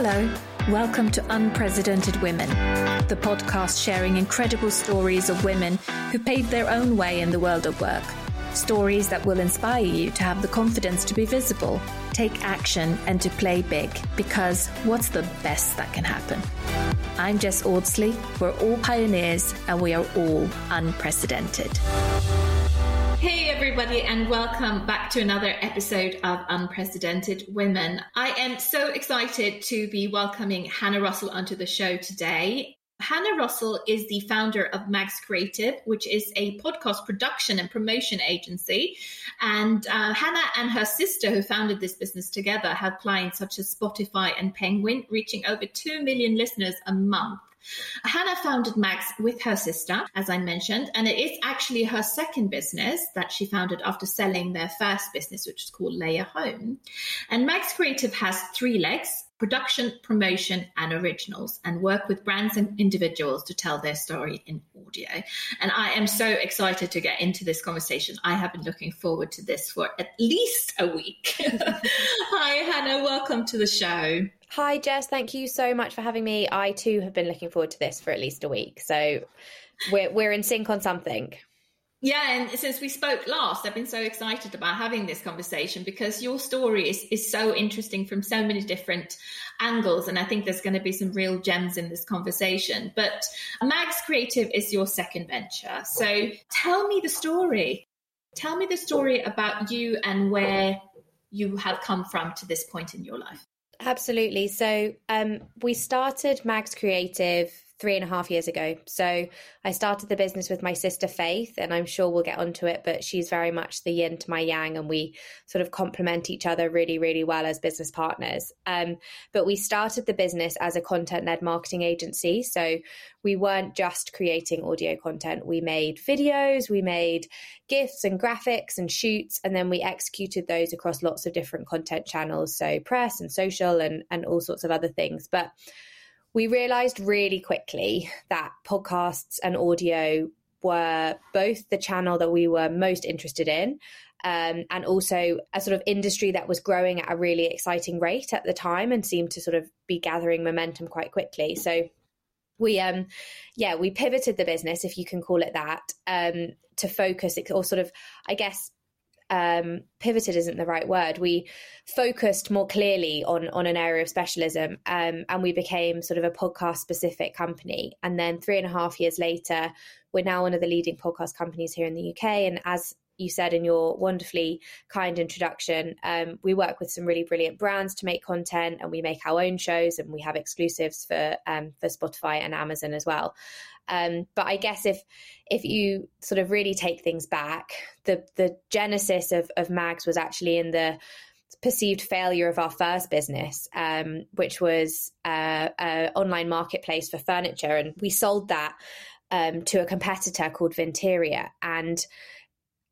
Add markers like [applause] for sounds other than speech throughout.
Hello, welcome to Unprecedented Women, the podcast sharing incredible stories of women who paved their own way in the world of work. Stories that will inspire you to have the confidence to be visible, take action, and to play big, because what's the best that can happen? I'm Jess Audsley. We're all pioneers and we are all unprecedented. Everybody, and welcome back to another episode of Unprecedented Women. I am so excited to be welcoming Hannah Russell onto the show today. Hannah Russell is the founder of Mags Creative, which is a podcast production and promotion agency. And uh, Hannah and her sister, who founded this business together, have clients such as Spotify and Penguin, reaching over 2 million listeners a month. Hannah founded Mags with her sister, as I mentioned, and it is actually her second business that she founded after selling their first business, which is called Layer Home. And Mags Creative has three legs production, promotion, and originals, and work with brands and individuals to tell their story in audio. And I am so excited to get into this conversation. I have been looking forward to this for at least a week. [laughs] Hi, Hannah. Welcome to the show. Hi, Jess. Thank you so much for having me. I too have been looking forward to this for at least a week. So we're, we're in sync on something. Yeah, and since we spoke last, I've been so excited about having this conversation because your story is, is so interesting from so many different angles. And I think there's going to be some real gems in this conversation. But Mags Creative is your second venture. So tell me the story. Tell me the story about you and where you have come from to this point in your life. Absolutely. So um, we started Mags Creative three and a half years ago. So I started the business with my sister Faith, and I'm sure we'll get onto it, but she's very much the yin to my yang, and we sort of complement each other really, really well as business partners. Um, but we started the business as a content led marketing agency. So we weren't just creating audio content, we made videos, we made GIFs and graphics and shoots, and then we executed those across lots of different content channels. So press and social and, and all sorts of other things. But we realized really quickly that podcasts and audio were both the channel that we were most interested in um, and also a sort of industry that was growing at a really exciting rate at the time and seemed to sort of be gathering momentum quite quickly. So we um yeah we pivoted the business if you can call it that um to focus or sort of i guess um, pivoted isn't the right word. We focused more clearly on on an area of specialism, um, and we became sort of a podcast specific company. And then three and a half years later, we're now one of the leading podcast companies here in the UK. And as you said in your wonderfully kind introduction, um, we work with some really brilliant brands to make content, and we make our own shows, and we have exclusives for um, for Spotify and Amazon as well. Um, but I guess if if you sort of really take things back, the the genesis of, of Mags was actually in the perceived failure of our first business, um, which was uh, an online marketplace for furniture, and we sold that um, to a competitor called Vinterior, and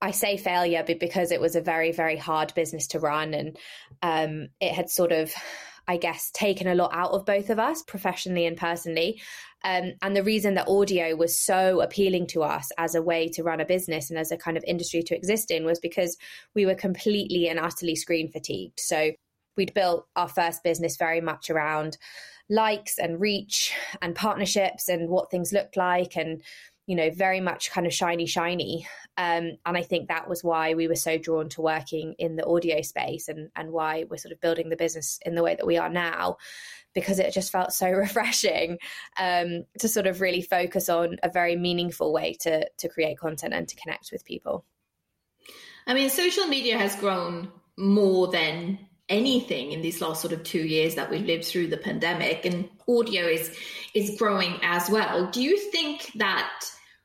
I say failure because it was a very very hard business to run, and um, it had sort of I guess, taken a lot out of both of us professionally and personally. Um, and the reason that audio was so appealing to us as a way to run a business and as a kind of industry to exist in was because we were completely and utterly screen fatigued. So we'd built our first business very much around likes and reach and partnerships and what things looked like and you know very much kind of shiny shiny um, and i think that was why we were so drawn to working in the audio space and and why we're sort of building the business in the way that we are now because it just felt so [laughs] refreshing um, to sort of really focus on a very meaningful way to to create content and to connect with people. I mean, social media has grown more than anything in these last sort of two years that we've lived through the pandemic, and audio is is growing as well. Do you think that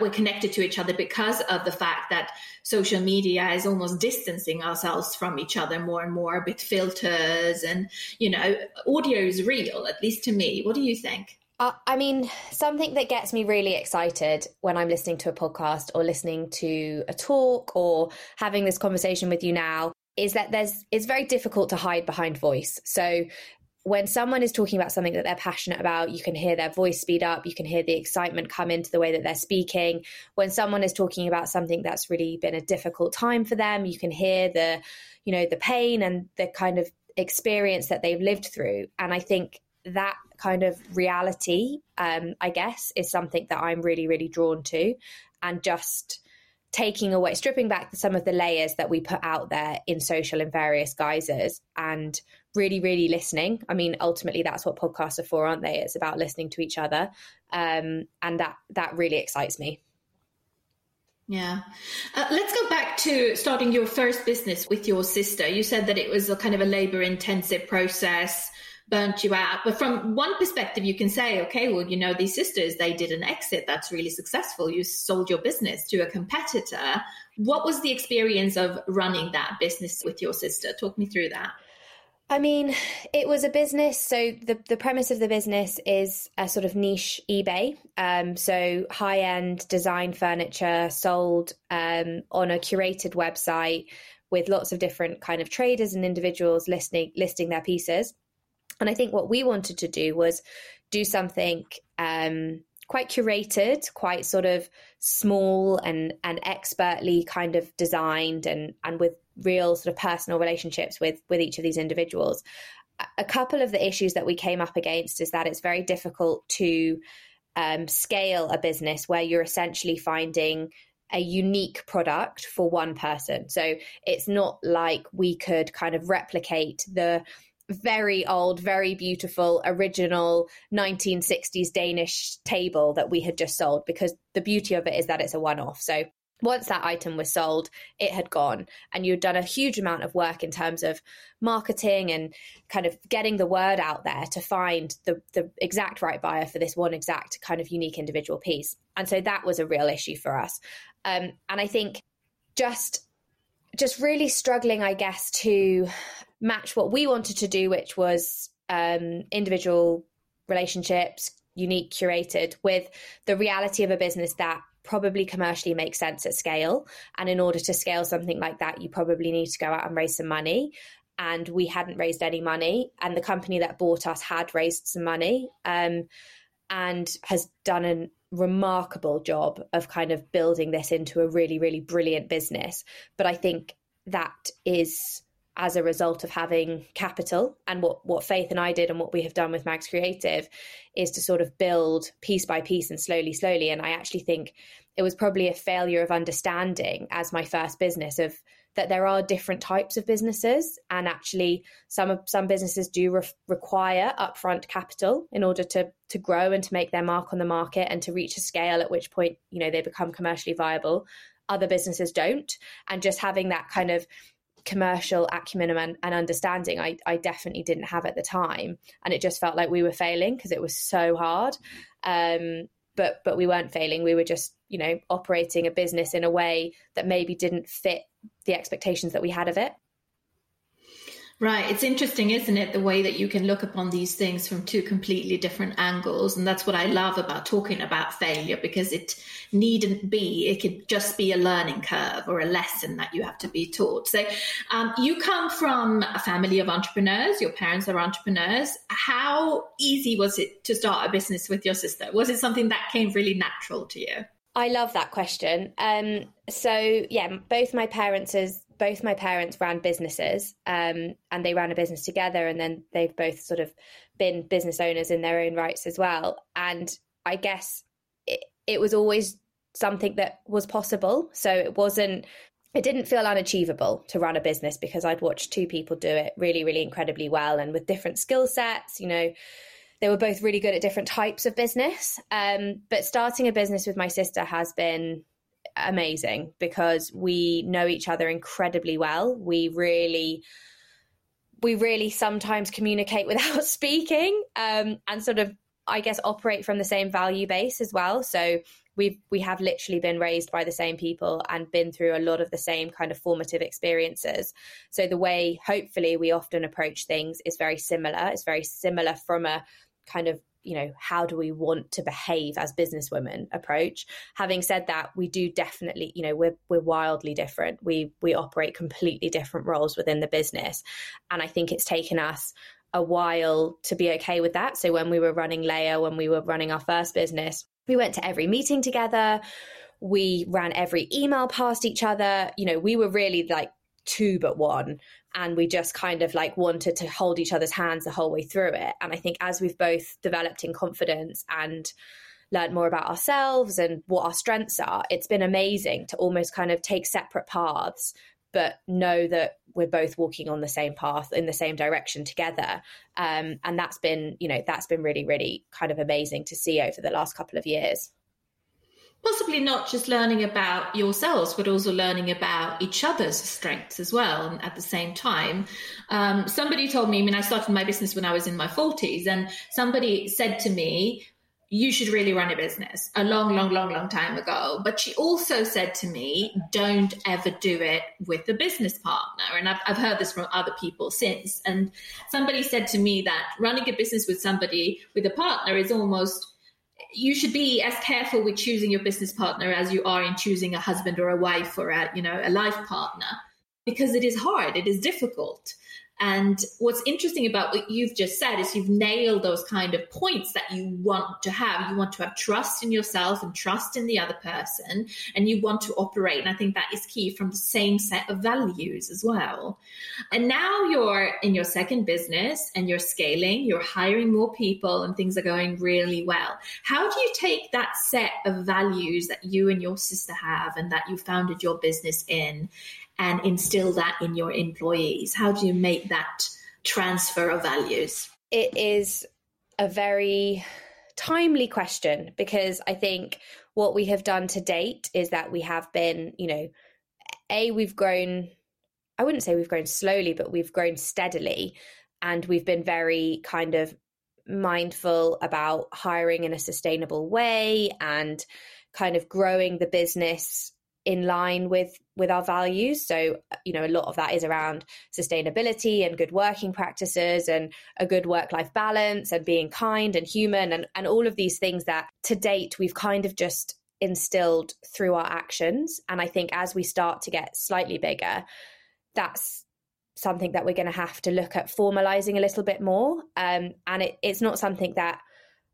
we're connected to each other because of the fact that social media is almost distancing ourselves from each other more and more with filters and you know audio is real at least to me what do you think uh, I mean, something that gets me really excited when I'm listening to a podcast or listening to a talk or having this conversation with you now is that there's it's very difficult to hide behind voice. So when someone is talking about something that they're passionate about, you can hear their voice speed up, you can hear the excitement come into the way that they're speaking. When someone is talking about something that's really been a difficult time for them, you can hear the, you know, the pain and the kind of experience that they've lived through. And I think that kind of reality, um, I guess, is something that I'm really, really drawn to. And just taking away, stripping back some of the layers that we put out there in social in various guises and really, really listening. I mean, ultimately, that's what podcasts are for, aren't they? It's about listening to each other. Um, and that, that really excites me. Yeah. Uh, let's go back to starting your first business with your sister. You said that it was a kind of a labor intensive process burnt you out. But from one perspective, you can say, okay, well, you know, these sisters, they did an exit that's really successful. You sold your business to a competitor. What was the experience of running that business with your sister? Talk me through that. I mean, it was a business. So the, the premise of the business is a sort of niche eBay. Um, so high end design furniture sold um, on a curated website with lots of different kind of traders and individuals listing listing their pieces. And I think what we wanted to do was do something um, quite curated, quite sort of small and and expertly kind of designed and and with real sort of personal relationships with with each of these individuals. A couple of the issues that we came up against is that it's very difficult to um, scale a business where you're essentially finding a unique product for one person. So it's not like we could kind of replicate the very old, very beautiful, original 1960s Danish table that we had just sold because the beauty of it is that it's a one off. So once that item was sold, it had gone. And you'd done a huge amount of work in terms of marketing and kind of getting the word out there to find the, the exact right buyer for this one exact kind of unique individual piece. And so that was a real issue for us. Um, and I think just just really struggling, I guess, to match what we wanted to do, which was um, individual relationships, unique, curated, with the reality of a business that probably commercially makes sense at scale. And in order to scale something like that, you probably need to go out and raise some money. And we hadn't raised any money, and the company that bought us had raised some money um, and has done a remarkable job of kind of building this into a really, really brilliant business. But I think that is as a result of having capital and what what faith and i did and what we have done with mags creative is to sort of build piece by piece and slowly slowly. And i actually think it was probably a failure of understanding as my first business of that there are different types of businesses. And actually some some businesses do re- require upfront capital in order to to grow and to make their mark on the market and to reach a scale at which point you know they become commercially viable. Other businesses don't. And just having that kind of commercial acumen and, and understanding I, I definitely didn't have at the time. And it just felt like we were failing because it was so hard. Um, but but we weren't failing. We were just you know operating a business in a way that maybe didn't fit the expectations that we had of it Right. It's interesting, isn't it? The way that you can look upon these things from two completely different angles. And that's what I love about talking about failure because it needn't be, it could just be a learning curve or a lesson that you have to be taught. So um, you come from a family of entrepreneurs, your parents are entrepreneurs. How easy was it to start a business with your sister? Was it something that came really natural to you? I love that question. Um, so yeah, both my parents is both my parents ran businesses um, and they ran a business together and then they've both sort of been business owners in their own rights as well. And i guess it, it was always something that was possible. So it wasn't it didn't feel unachievable to run a business because i'd watched two people do it really really incredibly well and with different skill sets you know. They were both really good at different types of business. Um, but starting a business with my sister has been amazing because we know each other incredibly well. We really we really sometimes communicate [laughs] without speaking um, and sort of i guess operate from the same value base as well. So we've we have literally been raised by the same people and been through a lot of the same kind of formative experiences. So the way hopefully we often approach things is very similar. It's very similar from a kind of you know how do we want to behave as businesswomen approach. Having said that we do definitely you know we're we're wildly different. We we operate completely different roles within the business. And i think it's taken us a while to be okay with that. So when we were running Leia when we were running our first business we went to every meeting together. We ran every email past each other. You know we were really like two but one and we just kind of like wanted to hold each other's hands the whole way through it. And i think as we've both developed in confidence and learned more about ourselves and what our strengths are it's been amazing to almost kind of take separate paths but know that we're both walking on the same path in the same direction together. Um, and that's been you know that's been really really kind of amazing to see over the last couple of years possibly not just learning about yourselves, but also learning about each other's strengths as well at the same time. Um, somebody told me, I mean, I started my business when I was in my 40s, and somebody said to me, you should really run a business a long, long, long, long time ago. But she also said to me, don't ever do it with a business partner. And I've, I've heard this from other people since. And somebody said to me that running a business with somebody, with a partner, is almost you should be as careful with choosing your business partner as you are in choosing a husband or a wife or a you know a life partner because it is hard it is difficult and what's interesting about what you've just said is you've nailed those kind of points that you want to have. You want to have trust in yourself and trust in the other person, and you want to operate. And I think that is key from the same set of values as well. And now you're in your second business and you're scaling, you're hiring more people, and things are going really well. How do you take that set of values that you and your sister have and that you founded your business in and instill that in your employees? How do you make that transfer of values? It is a very timely question because I think what we have done to date is that we have been, you know, A, we've grown, I wouldn't say we've grown slowly, but we've grown steadily. And we've been very kind of mindful about hiring in a sustainable way and kind of growing the business in line with with our values. So you know a lot of that is around sustainability and good working practices and a good work life balance and being kind and human and and all of these things that to date we've kind of just instilled through our actions. And i think as we start to get slightly bigger that's something that we're going to have to look at formalizing a little bit more. Um, and it, it's not something that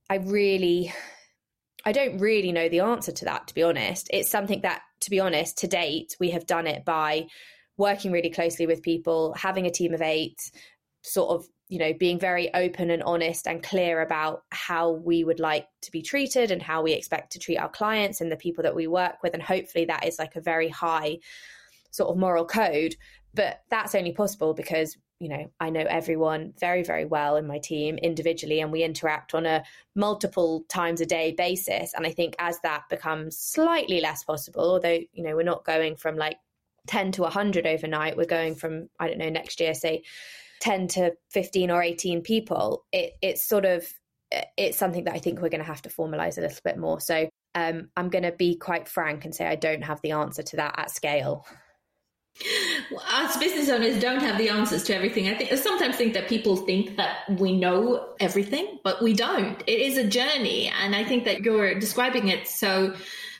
i really I don't really know the answer to that, to be honest. It's something that, to be honest, to date, we have done it by working really closely with people, having a team of eight, sort of, you know, being very open and honest and clear about how we would like to be treated and how we expect to treat our clients and the people that we work with. And hopefully that is like a very high sort of moral code. But that's only possible because you know, I know everyone very, very well in my team individually, and we interact on a multiple times a day basis. And I think as that becomes slightly less possible, although, you know, we're not going from like 10 to 100 overnight, we're going from, I don't know, next year, say 10 to 15 or 18 people, it, it's sort of, it's something that I think we're going to have to formalize a little bit more. So um, I'm going to be quite frank and say I don't have the answer to that at scale us business owners don't have the answers to everything. I think I sometimes think that people think that we know everything, but we don't. It is a journey, and I think that you're describing it so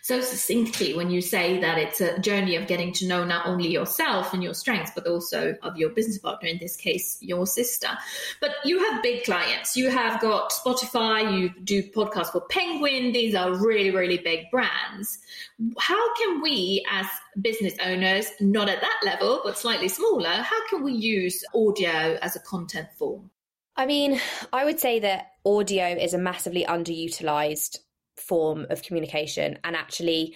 so succinctly when you say that it's a journey of getting to know not only yourself and your strengths, but also of your business partner, in this case, your sister. But you have big clients. You have got Spotify, you do podcasts for Penguin. These are really, really big brands. How can we, as business owners, not at that level, but slightly smaller, how can we use audio as a content form? I mean, I would say that audio is a massively underutilized form of communication. And actually,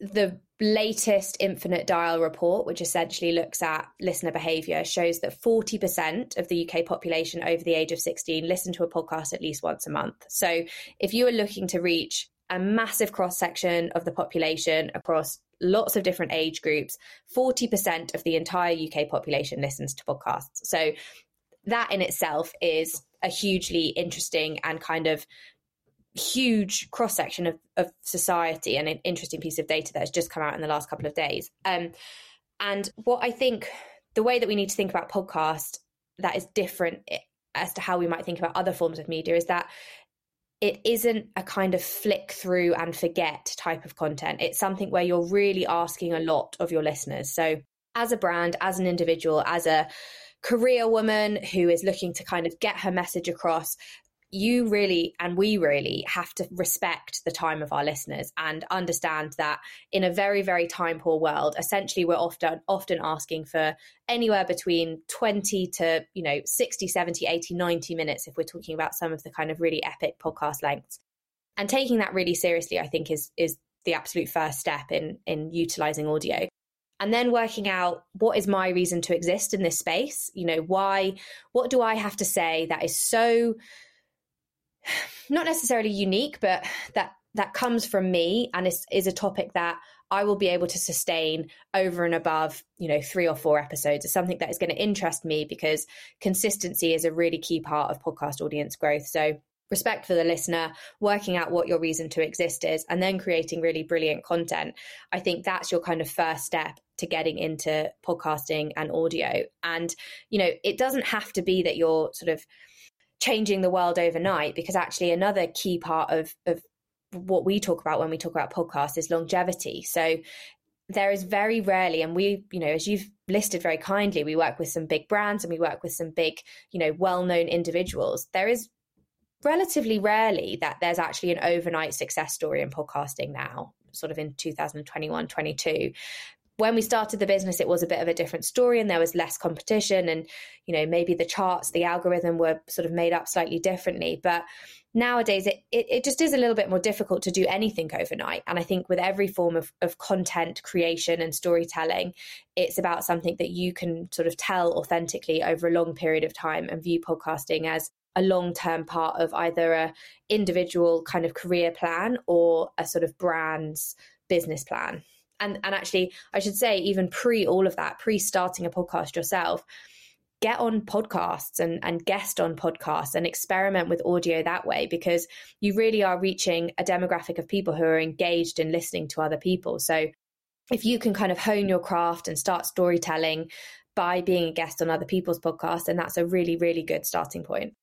the latest Infinite Dial report, which essentially looks at listener behavior, shows that 40% of the UK population over the age of 16 listen to a podcast at least once a month. So if you are looking to reach a massive cross section of the population across lots of different age groups, 40% of the entire UK population listens to podcasts. So that in itself is a hugely interesting and kind of huge cross section of, of society and an interesting piece of data that has just come out in the last couple of days. Um, and what I think the way that we need to think about podcast that is different as to how we might think about other forms of media is that it isn't a kind of flick through and forget type of content. It's something where you're really asking a lot of your listeners. So, as a brand, as an individual, as a career woman who is looking to kind of get her message across, you really and we really have to respect the time of our listeners and understand that in a very very time poor world essentially we're often often asking for anywhere between 20 to you know 60 70 80 90 minutes if we're talking about some of the kind of really epic podcast lengths. And taking that really seriously i think is is the absolute first step in in utilizing audio. And then working out what is my reason to exist in this space? You know why what do i have to say that is so not necessarily unique but that that comes from me and is, is a topic that I will be able to sustain over and above, you know, three or four episodes. It's something that is going to interest me because consistency is a really key part of podcast audience growth. So respect for the listener, working out what your reason to exist is, and then creating really brilliant content. I think that's your kind of first step to getting into podcasting and audio. And, you know, it doesn't have to be that you're sort of changing the world overnight because actually another key part of, of what we talk about when we talk about podcasts is longevity. So there is very rarely, and we, you know, as you've listed very kindly, we work with some big brands and we work with some big, you know, well known individuals. There is relatively rarely that there's actually an overnight success story in podcasting now, sort of in 2021, 22 when we started the business it was a bit of a different story and there was less competition and you know maybe the charts the algorithm were sort of made up slightly differently. But nowadays it, it, it, just is a little bit more difficult to do anything overnight. And i think with every form of, of content creation and storytelling it's about something that you can sort of tell authentically over a long period of time and view podcasting as a long-term part of either a individual kind of career plan or a sort of brand's business plan and and actually i should say even pre all of that pre starting a podcast yourself get on podcasts and, and guest on podcasts and experiment with audio that way because you really are reaching a demographic of people who are engaged in listening to other people. So if you can kind of hone your craft and start storytelling by being a guest on other people's podcasts, then that's a really, really good starting point.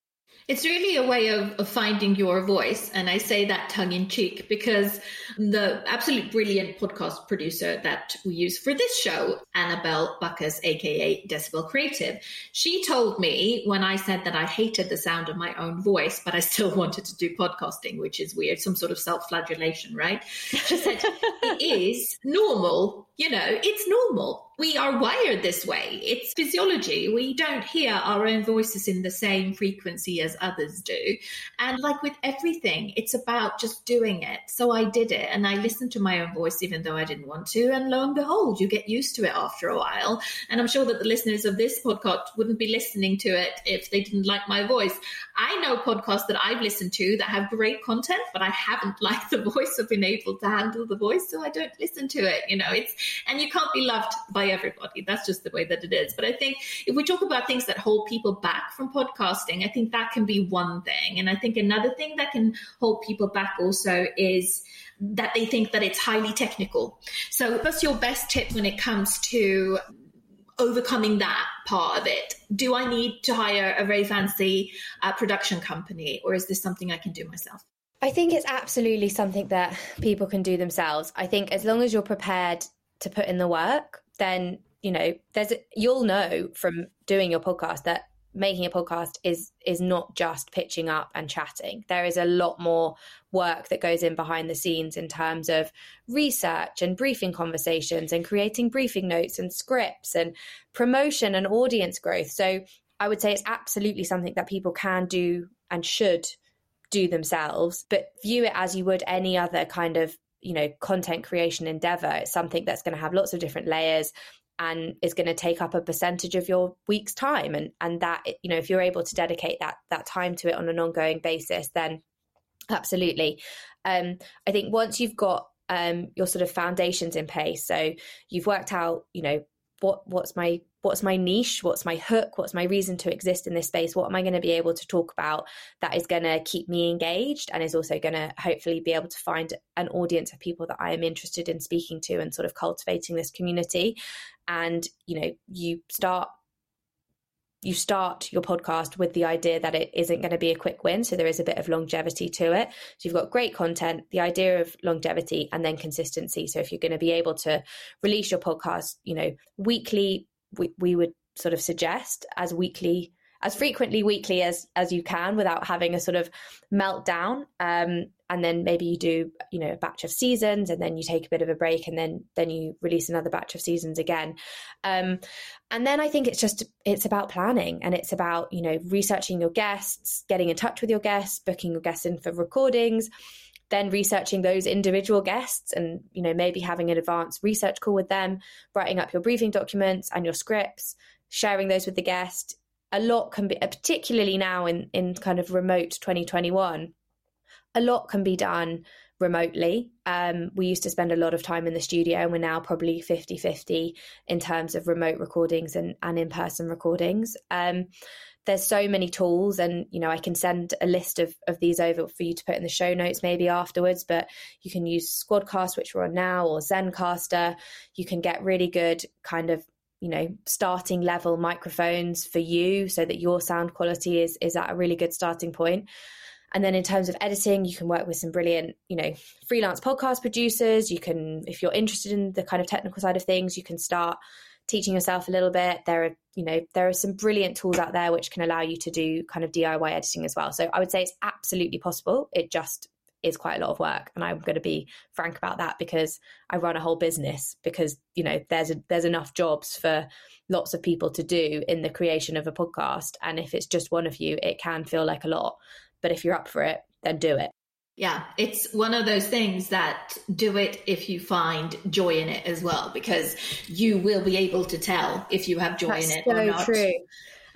It's really a way of, of, finding your voice. And I say that tongue in cheek because the absolute brilliant podcast producer that we use for this show, Annabelle Buckus, aka Decibel Creative, she told me when I said that I hated the sound of my own voice, but I still [laughs] wanted to do podcasting, which is weird, some sort of self flagellation, right? She said, it is normal. You know, it's normal we are wired this way. It's physiology. We don't hear our own voices in the same frequency as others do. And like with everything, it's about just doing it. So I did it and I listened to my own voice even though I didn't want to. And lo and behold, you get used to it after a while. And I'm sure that the listeners of this podcast wouldn't be listening to it if they didn't like my voice. I know podcasts that I've listened to that have great content, but I haven't [laughs] liked the voice or been able to handle the voice. So I don't listen to it. You know, it's, and you can't be loved by everybody. That's just the way that it is. But I think if we talk about things that hold people back from podcasting, I think that can be one thing. And I think another thing that can hold people back also is that they think that it's highly technical. So, what's your best tip when it comes to overcoming that part of it? Do I need to hire a very fancy uh, production company, or is this something I can do myself? I think it's absolutely something that people can do themselves. I think as long as you're prepared to put in the work, then you know there's you'll know from doing your podcast that making a podcast is is not just pitching up and chatting. There is a lot more work that goes in behind the scenes in terms of research and briefing conversations and creating briefing notes and scripts and promotion and audience growth. So i would say it's absolutely something that people can do and should do themselves but view it as you would any other kind of you know content creation endeavor it's something that's going to have lots of different layers and is going to take up a percentage of your week's time. And and that you know if you're able to dedicate that that time to it on an ongoing basis then absolutely. Um i think once you've got um your sort of foundations in place so you've worked out you know what what's my what's my niche what's my hook what's my reason to exist in this space what am i going to be able to talk about that is going to keep me engaged and is also going to hopefully be able to find an audience of people that i am interested in speaking to and sort of cultivating this community and you know you start you start your podcast with the idea that it isn't going to be a quick win. So there is a bit of longevity to it. So you've got great content, the idea of longevity, and then consistency. So if you're going to be able to release your podcast, you know, weekly, we, we would sort of suggest as weekly as frequently weekly as as you can without having a sort of meltdown. Um, and then maybe you do you know a batch of seasons and then you take a bit of a break and then then you release another batch of seasons again. Um, and then i think it's just it's about planning and it's about you know researching your guests getting in touch with your guests booking your guests in for recordings then researching those individual guests and you know maybe having an advanced research call with them writing up your briefing documents and your scripts sharing those with the guest a lot can be particularly now in in kind of remote 2021 a lot can be done remotely. Um, we used to spend a lot of time in the studio, and we're now probably 50 50 in terms of remote recordings and, and in person recordings. Um, there's so many tools, and you know, I can send a list of, of these over for you to put in the show notes maybe afterwards. But you can use Squadcast, which we're on now, or Zencastr. You can get really good kind of you know starting level microphones for you so that your sound quality is is at a really good starting point and then in terms of editing, you can work with some brilliant, you know, freelance podcast producers. You can, if you're interested in the kind of technical side of things, you can start teaching yourself a little bit. There are, you know, there are some brilliant tools out there which can allow you to do kind of DIY editing as well. So I would say it's absolutely possible. It just is quite a lot of work and i'm going to be frank about that because i run a whole business because you know there's a, there's enough jobs for lots of people to do in the creation of a podcast and if it's just one of you it can feel like a lot but if you're up for it, then do it. Yeah, it's one of those things that do it if you find joy in it as well, because you will be able to tell if you have joy That's in it so or not. True.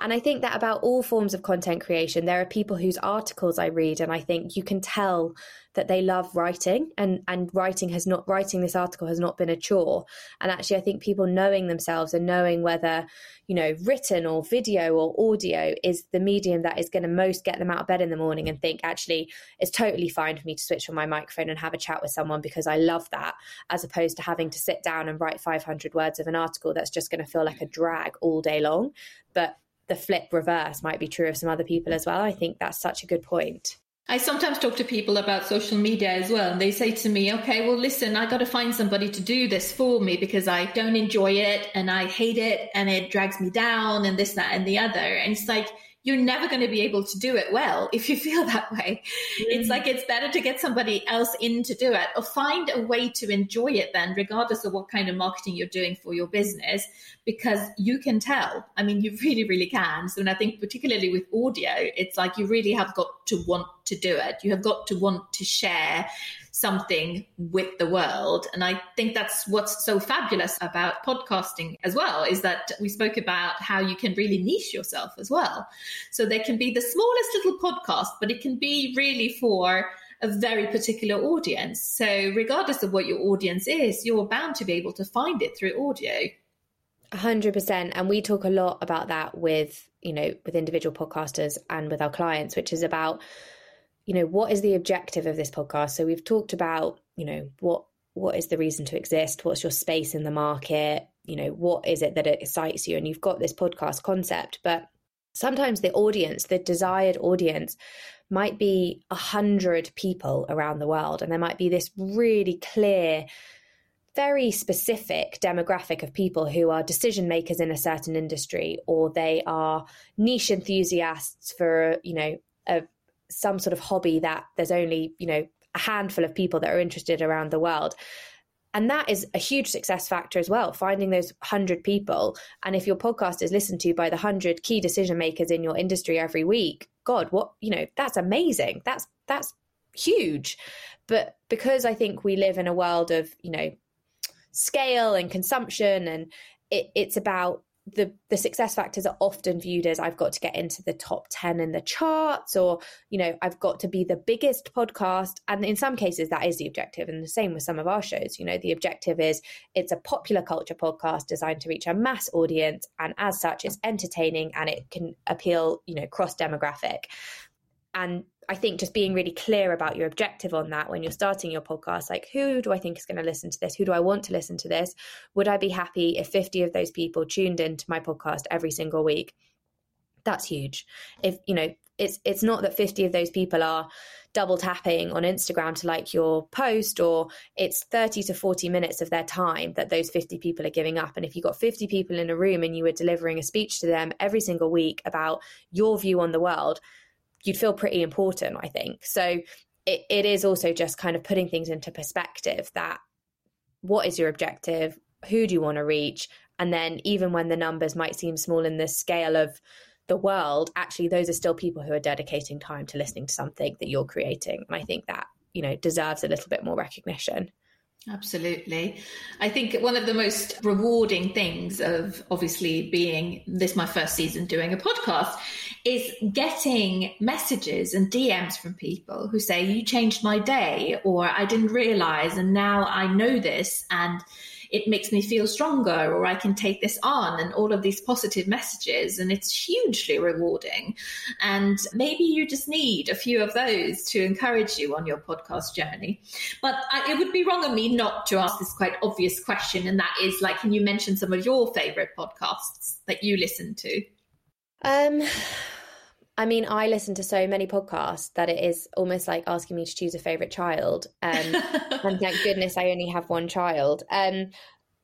And I think that about all forms of content creation, there are people whose articles I read, and I think you can tell that they love writing and and writing has not writing this article has not been a chore. And actually i think people knowing themselves and knowing whether you know written or video or audio is the medium that is going to most get them out of bed in the morning and think actually it's totally fine for me to switch on my microphone and have a chat with someone because i love that as opposed to having to sit down and write 500 words of an article that's just going to feel like a drag all day long. But the flip reverse might be true of some other people as well i think that's such a good point I sometimes talk to people about social media as well, and they say to me, okay, well, listen, I got to find somebody to do this for me because I don't enjoy it and I hate it and it drags me down and this, that, and the other. And it's like, you're never going to be able to do it well [laughs] if you feel that way. Mm. It's like it's better to get somebody else in to do it or find a way to enjoy it then, regardless of what kind of marketing you're doing for your business, because you can tell. I mean, you [laughs] really, really can. So, and I think particularly with audio, it's like you really have got to want to do it. You have got to want to share something with the world. And I think that's what's so fabulous about podcasting as well, is that we spoke about how you can really niche yourself as well. So there can be the smallest little podcast, but it can be really for a very particular audience. So regardless of what your audience is, you're bound to be able to find it through audio. 100% and we talk a lot about that with you know with individual podcasters and with our clients which is about you know, what is the objective of this podcast? So we've talked about, you know, what what is the reason to exist? What's your space in the market? You know, what is it that excites you? And you've got this podcast concept, but sometimes the audience, the desired audience, might be a hundred people around the world, and there might be this really clear very specific demographic of people who are decision makers in a certain industry or they are niche enthusiasts for you know a some sort of hobby that there's only, you know, a handful of people that are interested around the world. And that is a huge success factor as well, finding those 100 people. And if your podcast is listened to by the 100 key decision makers in your industry every week, God, what, you know, that's amazing. That's, that's huge. But because I think we live in a world of, you know, scale and consumption and it, it's about the the success factors are often viewed as I've got to get into the top 10 in the charts or you know I've got to be the biggest podcast. And in some cases that is the objective. And the same with some of our shows. You know the objective is it's a popular culture podcast designed to reach a mass audience. And as such it's entertaining and it can appeal you know cross demographic. And I think just being really clear about your objective on that when you're starting your podcast, like who do I think is going to listen to this? Who do I want to listen to this? Would I be happy if 50 of those people tuned into my podcast every single week? That's huge. If, you know, it's it's not that 50 of those people are double tapping on Instagram to like your post, or it's 30 to 40 minutes of their time that those 50 people are giving up. And if you got 50 people in a room and you were delivering a speech to them every single week about your view on the world, you'd feel pretty important, I think. So it, it is also just kind of putting things into perspective that what is your objective? Who do you want to reach? And then even when the numbers might seem small in the scale of the world, actually, those are still people who are dedicating time to listening to something that you're creating. And I think that, you know, deserves a little bit more recognition. Absolutely. I think one of the most rewarding things of obviously being this my first season doing a podcast is getting messages and DMs from people who say you changed my day or I didn't realize and now I know this and it makes me feel stronger or I can take this on and all of these positive messages. And it's hugely rewarding. And maybe you just need a few of those to encourage you on your podcast journey. But I, it would be wrong of me not to ask this quite obvious question. And that is like, can you mention some of your favorite podcasts that you listen to? Um, I mean, I listen to so many podcasts that it is almost like asking me to choose a favorite child. Um, [laughs] and thank goodness I only have one child. Um,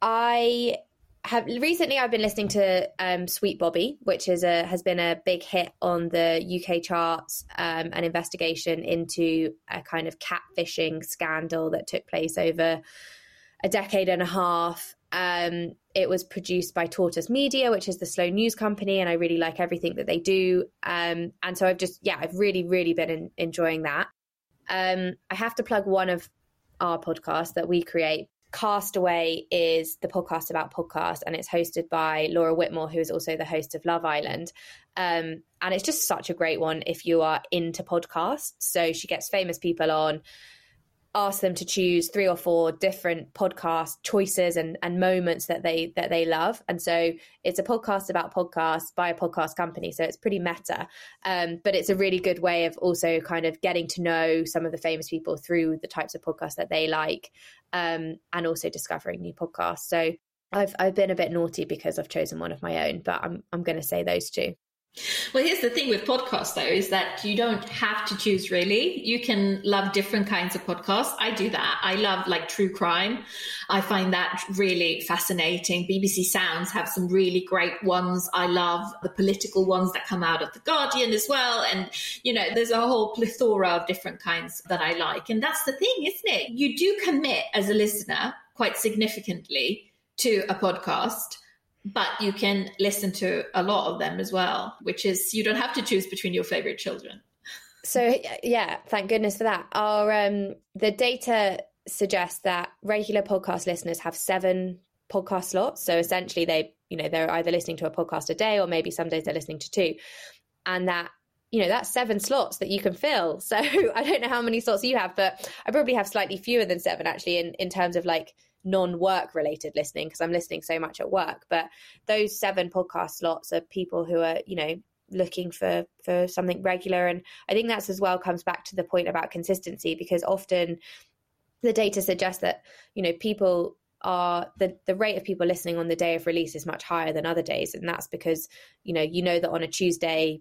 I have recently I've been listening to um, Sweet Bobby, which is a has been a big hit on the UK charts, um, an investigation into a kind of catfishing scandal that took place over a decade and a half. Um, it was produced by Tortoise Media, which is the slow news company, and I really like everything that they do. Um, and so I've just, yeah, I've really, really been in, enjoying that. Um, I have to plug one of our podcasts that we create. Castaway is the podcast about podcasts, and it's hosted by Laura Whitmore, who is also the host of Love Island. Um, and it's just such a great one if you are into podcasts. So she gets famous people on ask them to choose three or four different podcast choices and, and moments that they that they love. And so it's a podcast about podcasts by a podcast company so it's pretty meta. Um, but it's a really good way of also kind of getting to know some of the famous people through the types of podcasts that they like um, and also discovering new podcasts. So I've I've been a bit naughty because I've chosen one of my own but I'm I'm going to say those two well, here's the thing with podcasts, though, is that you don't have to choose really. You can love different kinds of podcasts. I do that. I love like true crime. I find that really fascinating. BBC Sounds have some really great ones. I love the political ones that come out of The Guardian as well. And, you know, there's a whole plethora of different kinds that I like. And that's the thing, isn't it? You do commit as a listener quite significantly to a podcast but you can listen to a lot of them as well, which is you don't have to choose between your favorite children. So yeah, thank goodness for that. Our um, the data suggests that regular podcast listeners have seven podcast slots. So essentially, they you know they're either listening to a podcast a day, or maybe some days they're listening to two, and that you know that's seven slots that you can fill. [laughs] So I don't know how many slots you have, but I probably have slightly fewer than seven actually in in terms of like non-work related listening because I'm listening so much at work. But those seven podcast slots are people who are, you know, looking for for something regular and i think that's as well comes back to the point about consistency because often the data suggests that you know people are the the rate of people listening on the day of release is much higher than other days and that's because you know you know that on a tuesday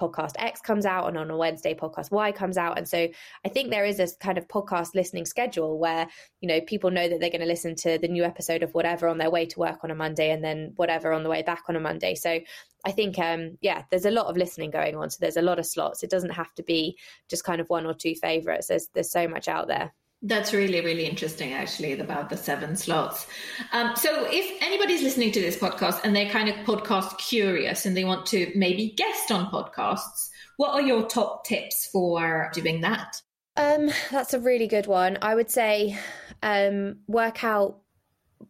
podcast X comes out and on a Wednesday podcast Y comes out. And so I think there is this kind of podcast listening schedule where, you know, people know that they're going to listen to the new episode of whatever on their way to work on a Monday and then whatever on the way back on a Monday. So I think, um, yeah, there's a lot of listening going on. So there's a lot of slots. It doesn't have to be just kind of one or two favorites. There's, there's so much out there. That's really, really interesting, actually, about the seven slots. Um, so, if anybody's listening to this podcast and they're kind of podcast curious and they want to maybe guest on podcasts, what are your top tips for doing that? Um, that's a really good one. I would say um, work out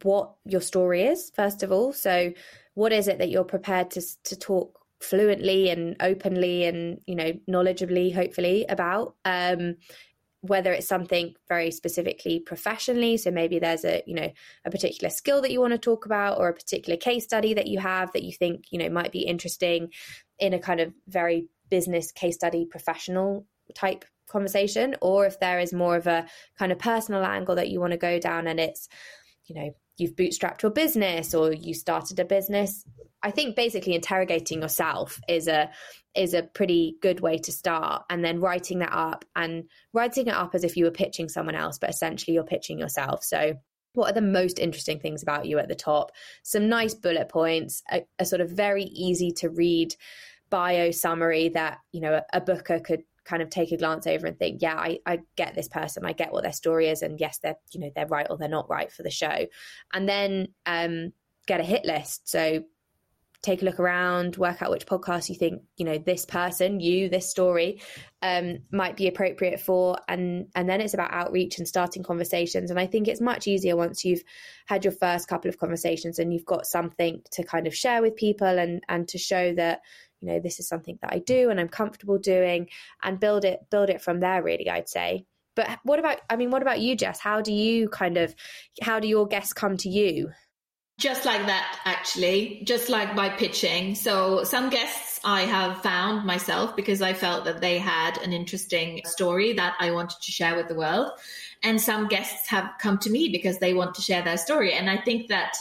what your story is, first of all. So, what is it that you're prepared to, to talk fluently and openly and you know knowledgeably hopefully about um whether it's something very specifically professionally so maybe there's a you know a particular skill that you want to talk about or a particular case study that you have that you think you know might be interesting in a kind of very business case study professional type conversation or if there is more of a kind of personal angle that you want to go down and it's you know you've bootstrapped your business or you started a business i think basically interrogating yourself is a is a pretty good way to start. And then writing that up and writing it up as if you were pitching someone else but essentially you're pitching yourself. So what are the most interesting things about you at the top? Some nice bullet points a, a sort of very easy to read bio summary that you know a, a booker could kind of take a glance over and think, yeah, I, I get this person, I get what their story is, and yes, they're you know they're right or they're not right for the show, and then um, get a hit list. So take a look around, work out which podcast you think you know this person, you, this story um, might be appropriate for, and and then it's about outreach and starting conversations. And I think it's much easier once you've had your first couple of conversations and you've got something to kind of share with people and and to show that you know this is something that i do and i'm comfortable doing and build it build it from there really i'd say. But what about i mean what about you jess? How do you kind of how do your guests come to you? Just like that actually. Just like by pitching. So some guests i have found myself because i felt that they had an interesting story that i wanted to share with the world. And some guests have come to me because they want to share their story. And i think that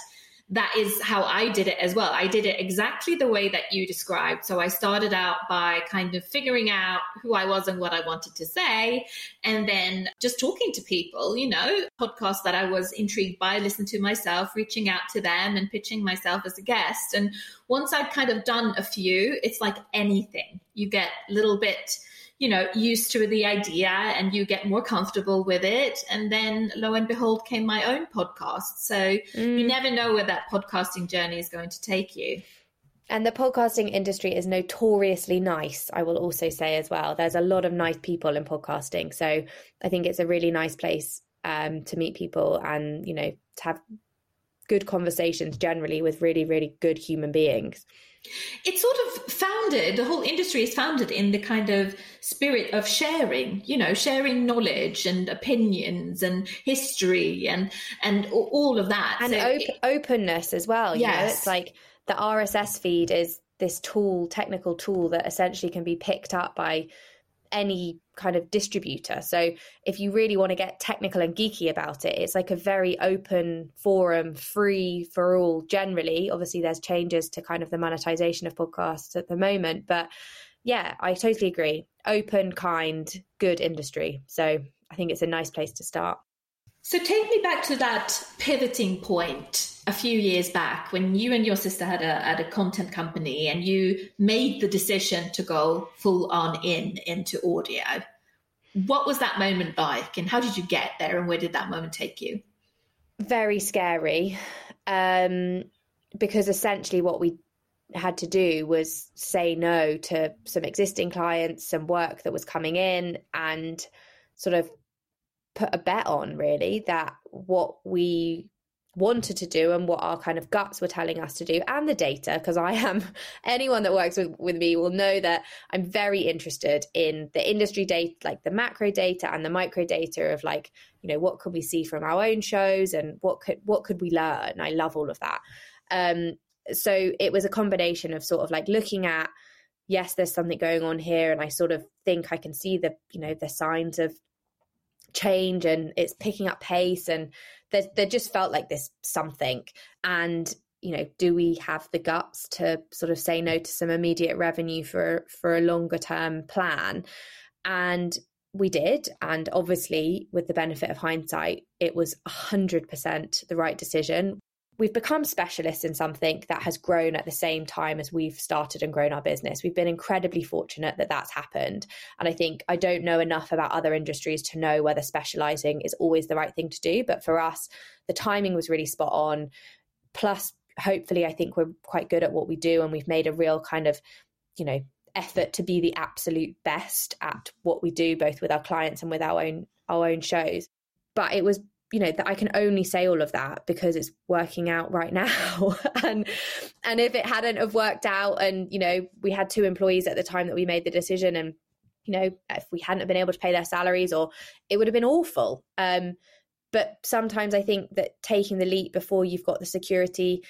that is how I did it as well. I did it exactly the way that you described. So I started out by kind of figuring out who I was and what I wanted to say, and then just talking to people, you know, podcasts that I was intrigued by, listen to myself, reaching out to them and pitching myself as a guest. And once I'd kind of done a few, it's like anything. You get a little bit you know, used to the idea and you get more comfortable with it. And then lo and behold came my own podcast. So mm. you never know where that podcasting journey is going to take you. And the podcasting industry is notoriously nice, I will also say as well. There's a lot of nice people in podcasting. So I think it's a really nice place um, to meet people and, you know, to have good conversations generally with really, really good human beings. It's sort of founded, the whole industry is founded in the kind of spirit of sharing, you know, sharing knowledge and opinions and history and and all of that. And so op- it, openness as well. Yes. Know? It's like the RSS feed is this tool, technical tool that essentially can be picked up by any kind of distributor. So if you really want to get technical and geeky about it, it's like a very open forum, free for all generally. Obviously, there's changes to kind of the monetization of podcasts at the moment, but yeah, I totally agree. Open, kind, good industry. So I think it's a nice place to start. So take me back to that pivoting point a few years back when you and your sister had a, had a content company and you made the decision to go full on in into audio. What was that moment like and how did you get there and where did that moment take you? Very scary. Um, because essentially what we had to do was say no to some existing clients, some work that was coming in, and sort of put a bet on really that what we wanted to do and what our kind of guts were telling us to do and the data because i am [laughs] anyone that works with, with me will know that i'm very interested in the industry data like the macro data and the micro data of like you know what could we see from our own shows and what could what could we learn? I love all of that. Um so it was a combination of sort of like looking at yes there's something going on here and i sort of think i can see the you know the signs of change and it's picking up pace and there, there just felt like this something. And you know do we have the guts to sort of say no to some immediate revenue for for a longer term plan? And we did. And obviously with the benefit of hindsight it was 100% the right decision we've become specialists in something that has grown at the same time as we've started and grown our business. We've been incredibly fortunate that that's happened. And I think I don't know enough about other industries to know whether specializing is always the right thing to do. But for us, the timing was really spot on. Plus, hopefully, I think we're quite good at what we do and we've made a real kind of, you know, effort to be the absolute best at what we do both with our clients and with our own our own shows but it was you know that I can only say all of that because it's working out right now. [laughs] And and if it hadn't have worked out and you know we had two employees at the time that we made the decision and you know if we hadn't been able to pay their salaries or it would have been awful. Um but sometimes I think that taking the leap before you've got the security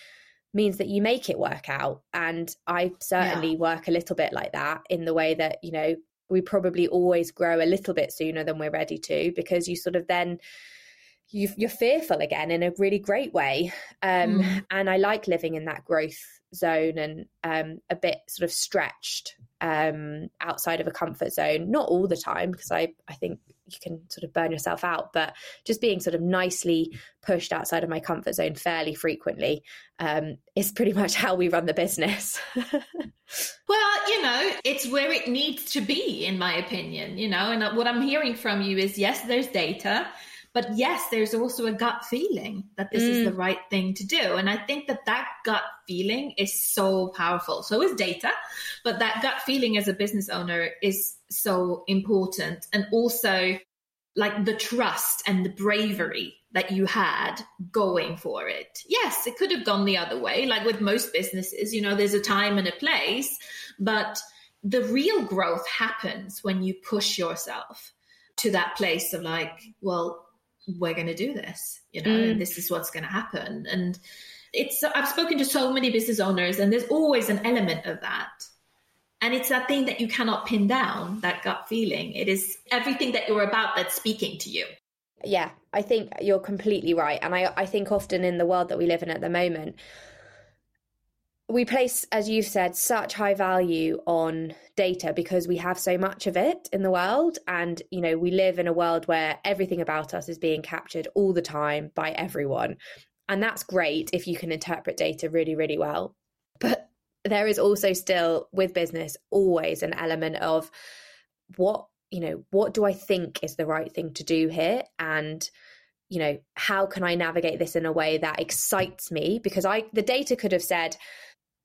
means that you make it work out. And I certainly yeah. work a little bit like that in the way that you know we probably always grow a little bit sooner than we're ready to because you sort of then you are fearful again in a really great way. Um, mm. And I like living in that growth zone and um, a bit sort of stretched um, outside of a comfort zone. Not all the time, because I, I think you can sort of burn yourself out, but just being sort of nicely pushed outside of my comfort zone fairly frequently um, is pretty much how we run the business. [laughs] well, you know, it's where it needs to be, in my opinion, you know, and what I'm hearing from you is yes, there's data but yes, there's also a gut feeling that this mm. is the mm. right thing to do. And I think that that gut feeling is so powerful. So is data, but that gut feeling as a business owner is so important. And also like the trust and the bravery that you had going for it. Yes, it could have gone the other way, like with most businesses, you know, there's a time and a place, but the real growth happens when you push yourself to that place of like, well, we're going to do this, you know, mm. and this is what's going to happen. And it's, I've spoken to so many business owners, and there's always an element of that. And it's that thing that you cannot pin down, that gut feeling. It is everything that you're about that's speaking to you. Yeah, I think you're completely right. And I, I think often in the world that we live in at the moment, we place, as you've said, such high value on data because we have so much of it in the world. And, you know, we live in a world where everything about us is being captured all the time by everyone. And that's great if you can interpret data really, really well. But there is also still with business always an element of what, you know, what do I think is the right thing to do here? And, you know, how can I navigate this in a way that excites me? Because I, the data could have said,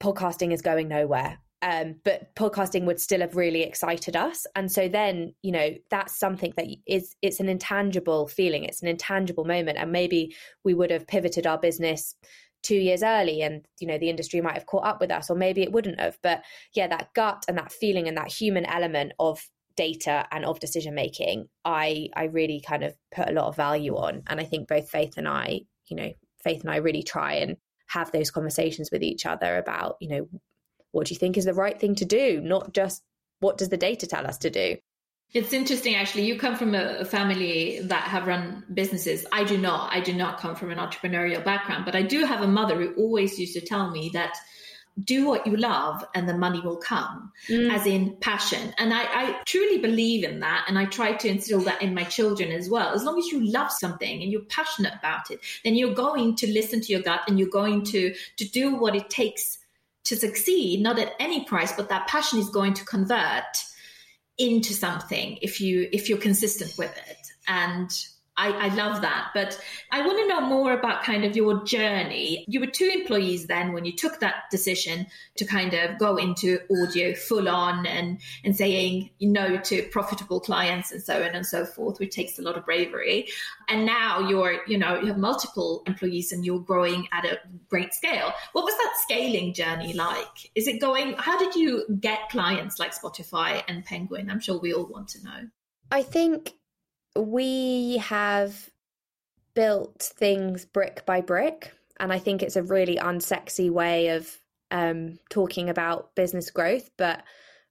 podcasting is going nowhere. Um, but podcasting would still have really excited us. And so then, you know, that's something that is, it's an intangible feeling. It's an intangible moment. And maybe we would have pivoted our business two years early and, you know, the industry might have caught up with us or maybe it wouldn't have. But yeah, that gut and that feeling and that human element of data and of decision making, I, I really kind of put a lot of value on. And I think both Faith and I, you know, Faith and I really try and have those conversations with each other about, you know, what do you think is the right thing to do, not just what does the data tell us to do. It's interesting, actually. You come from a family that have run businesses. I do not. I do not come from an entrepreneurial background, but I do have a mother who always used to tell me that do what you love and the money will come, mm. as in passion. And I, I, truly believe in that. And I try to instill that in my children as well. As long as you love something and you're passionate about it, then you're going to listen to your gut and you're going to, to do what it takes to succeed, not at any price, but that passion is going to convert into something if you if you're consistent with it. And I, I, love that. But I want to know more about kind of your journey. You were two employees then when you took that decision to kind of go into audio full on and, and saying no to profitable clients and so on and so forth, which takes a lot of bravery. And now you're, you know, you have multiple employees and you're growing at a great scale. What was that scaling journey like? Is it going, how did you get clients like Spotify and Penguin? I'm sure we all want to know. I think we have built things brick by brick. And I think it's a really unsexy way of um, talking about business growth. But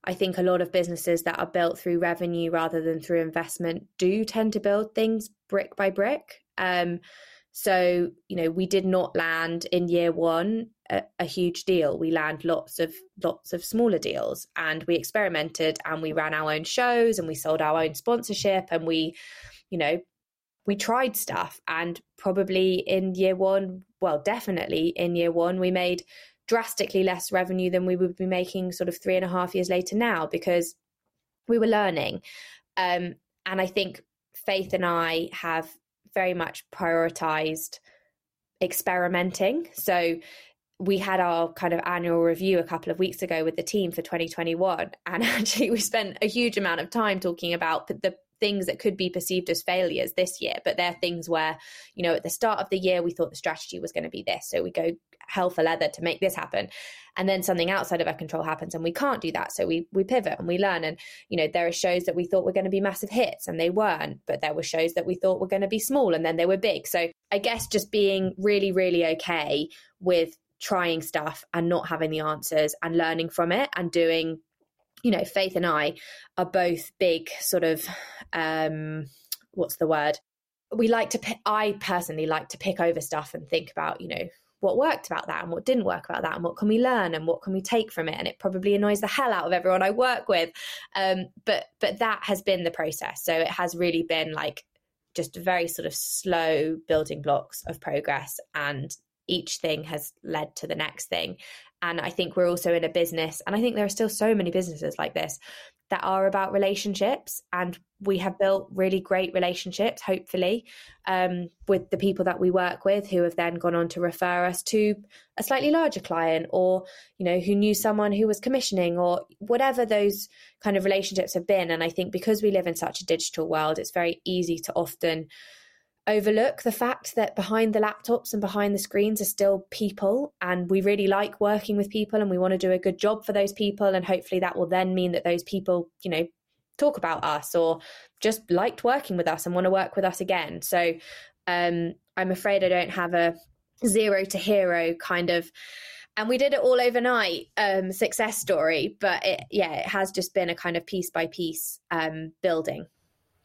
I think a lot of businesses that are built through revenue rather than through investment do tend to build things brick by brick. Um, so, you know, we did not land in year one a, a, huge deal. We land lots of lots of smaller deals, and we experimented, and we ran our own shows, and we sold our own sponsorship, and we, you know, we tried stuff. And probably in year one, well, definitely in year one, we made drastically less revenue than we would be making sort of three and a half years later now because we were learning. Um, and I think Faith and I have very much prioritized experimenting. So we had our kind of annual review a couple of weeks ago with the team for 2021 and [laughs] actually we spent a huge amount of time talking about the things that could be perceived as failures this year but they're things where you know at the start of the year we thought the strategy was going to be this so we go hell for leather to make this happen. And then something outside of our control happens and we can't do that so we we pivot and we learn. And you know there are shows that we thought were going to be massive hits and they weren't but there were shows that we thought were going to be small and then they were big. So i guess just being really really okay with trying stuff and not having the answers and learning from it and doing you know faith and i are both big sort of um what's the word? We like to I personally like to pick over stuff and think about, you know, what worked about that and what didn't work about that and what can we learn and what can we take from it. And it probably annoys the hell out of everyone i work with. Um, but but that has been the process. So it has really been like just very sort of slow building blocks of progress and each thing has led to the next thing and i think we're also in a business and i think there are still so many businesses like this that are about relationships. And we have built really great relationships, hopefully, um, with the people that we work with who have then gone on to refer us to a slightly larger client or, you know, who knew someone who was commissioning or whatever those kind of relationships have been. And I think because we live in such a digital world, it's very easy to often overlook the fact that behind the laptops and behind the screens are still people and we really like working with people and we want to do a good job for those people and hopefully that will then mean that those people you know talk about us or just liked working with us and want to work with us again. So um, i'm afraid i don't have a zero to hero kind of and we did it all overnight um, success story but it, yeah it has just been a kind of piece by piece um, building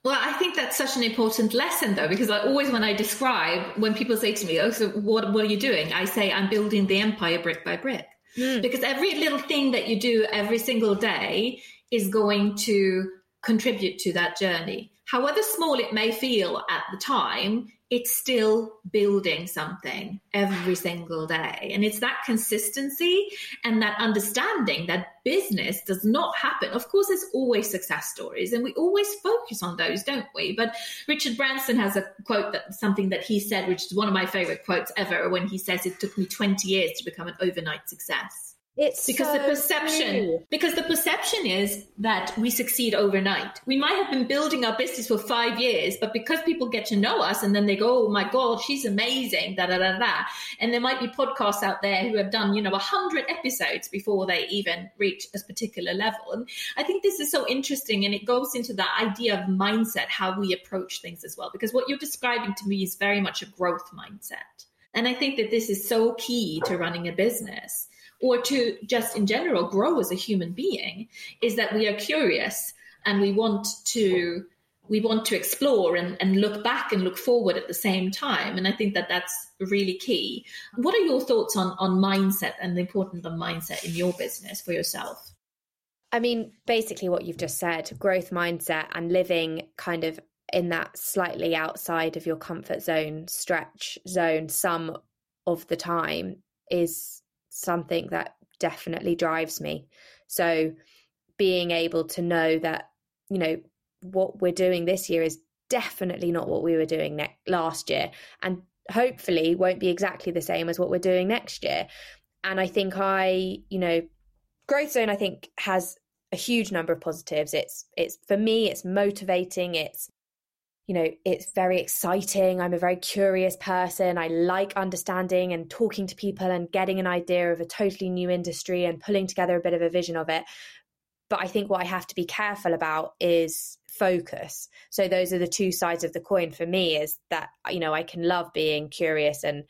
well, I think that's such an important lesson, though, because I always, when I describe, when people say to me, "Oh, so what, what are you doing?" I say, "I'm building the empire brick by brick," mm. because every little thing that you do every single day is going to contribute to that journey. However small it may feel at the time, it's still building something every single day. And it's that consistency and that understanding that business does not happen. Of course, there's always success stories and we always focus on those, don't we? But Richard Branson has a quote that something that he said, which is one of my favorite quotes ever, when he says it took me 20 years to become an overnight success. It's because so the perception true. because the perception is that we succeed overnight. We might have been building our business for five years, but because people get to know us and then they go, "Oh my god, she's amazing," da da da da, and there might be podcasts out there who have done you know a hundred episodes before they even reach a particular level. And I think this is so interesting, and it goes into that idea of mindset, how we approach things as well. Because what you're describing to me is very much a growth mindset, and I think that this is so key to running a business or to just in general grow as a human being is that we are curious and we want to we want to explore and, and look back and look forward at the same time. And i think that that's really key. What are your thoughts on on mindset and the importance of mindset in your business for yourself? I mean basically what you've just said growth mindset and living kind of in that slightly outside of your comfort zone stretch zone some of the time is something that definitely drives me. So being able to know that, you know, what we're doing this year is definitely not what we were doing ne- last year and hopefully won't be exactly the same as what we're doing next year. And I think I, you know, Growth Zone I think has a huge number of positives. It's it's for me it's motivating, it's you know, it's very exciting. I'm a very curious person. I like understanding and talking to people and getting an idea of a totally new industry and pulling together a bit of a vision of it. But I think what I have to be careful about is focus. So those are the two sides of the coin for me is that, you know, I can love being curious and,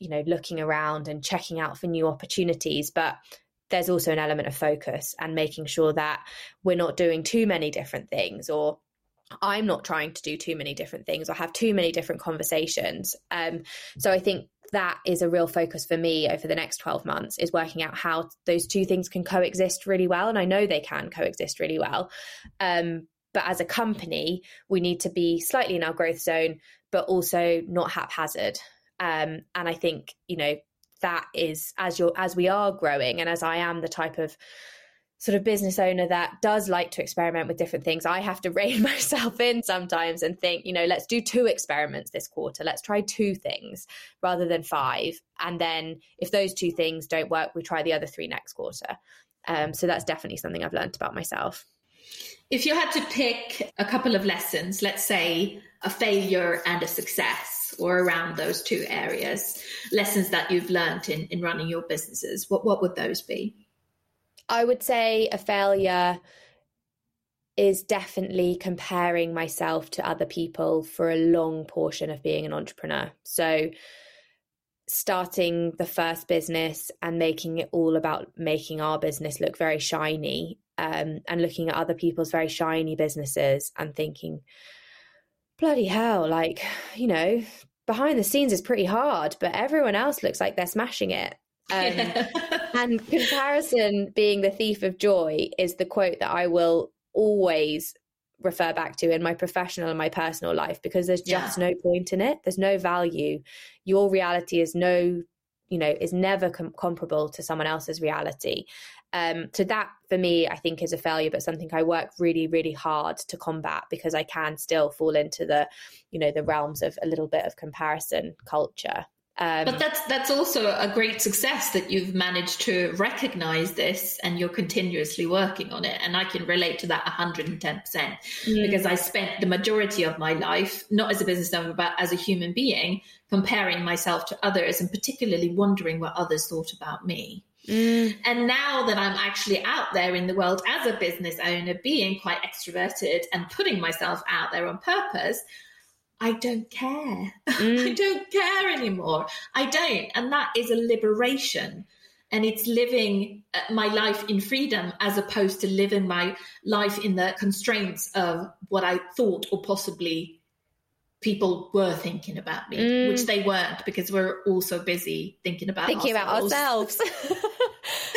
you know, looking around and checking out for new opportunities. But there's also an element of focus and making sure that we're not doing too many different things or I'm not trying to do too many different things or have too many different conversations. Um, so I think that is a real focus for me over the next 12 months is working out how those two things can coexist really well. And I know they can coexist really well. Um, but as a company, we need to be slightly in our growth zone, but also not haphazard. Um, and I think, you know, that is as you're as we are growing and as I am the type of sort of business owner that does like to experiment with different things, I have to [laughs] rein myself in sometimes and think, you know, let's do two experiments this quarter. Let's try two things rather than five. And then if those two things don't work, we try the other three next quarter. Um, so that's definitely something I've learned about myself. If you had to pick a couple of lessons, let's say a failure and a success, or around those two areas, lessons that you've learned in, in running your businesses, what, what would those be? I would say a failure is definitely comparing myself to other people for a long portion of being an entrepreneur. So, starting the first business and making it all about making our business look very shiny um, and looking at other people's very shiny businesses and thinking, bloody hell, like, you know, behind the scenes is pretty hard, but everyone else looks like they're smashing it. Um, yeah. [laughs] and comparison being the thief of joy is the quote that I will always refer back to in my professional and my personal life because there's just yeah. no point in it. There's no value. Your reality is no, you know, is never com- comparable to someone else's reality. Um, so that for me, I think is a failure, but something I work really, really hard to combat because I can still fall into the, you know, the realms of a little bit of comparison culture. Um, but that's that's also a great success that you've managed to recognize this and you're continuously working on it. And I can relate to that 110% mm. because I spent the majority of my life, not as a business owner, but as a human being, comparing myself to others and particularly wondering what others thought about me. Mm. And now that I'm actually out there in the world as a business owner, being quite extroverted and putting myself out there on purpose, I don't care. [laughs] Mm. I don't care anymore. I don't. And that is a liberation. And it's living uh, my life in freedom as opposed to living my life in the constraints of what I thought or possibly people were thinking about me, mm. which they weren't because we're also busy thinking about thinking ourselves. about ourselves. [laughs]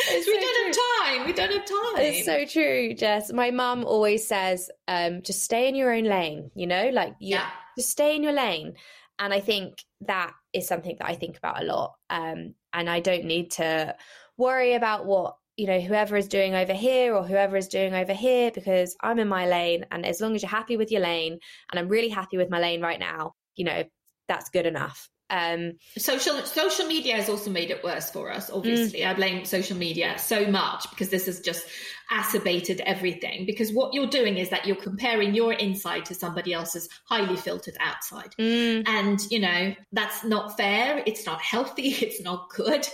we so don't true. have time. We don't have time. It's so true, Jess. My mum always says, um, just stay in your own lane, you know, like yeah just stay in your lane. And I think that is something that I think about a lot. Um, and I don't need to worry about what you know whoever is doing over here or whoever is doing over here because I'm in my lane. And as long as you're happy with your lane, and I'm really happy with my lane right now, you know that's good enough. Um, social social media has also made it worse for us. Obviously, mm. I blame social media so much because this is just acerbated everything. Because what you're doing is that you're comparing your inside to somebody else's highly filtered outside, mm. and you know that's not fair. It's not healthy. [laughs] It's not good.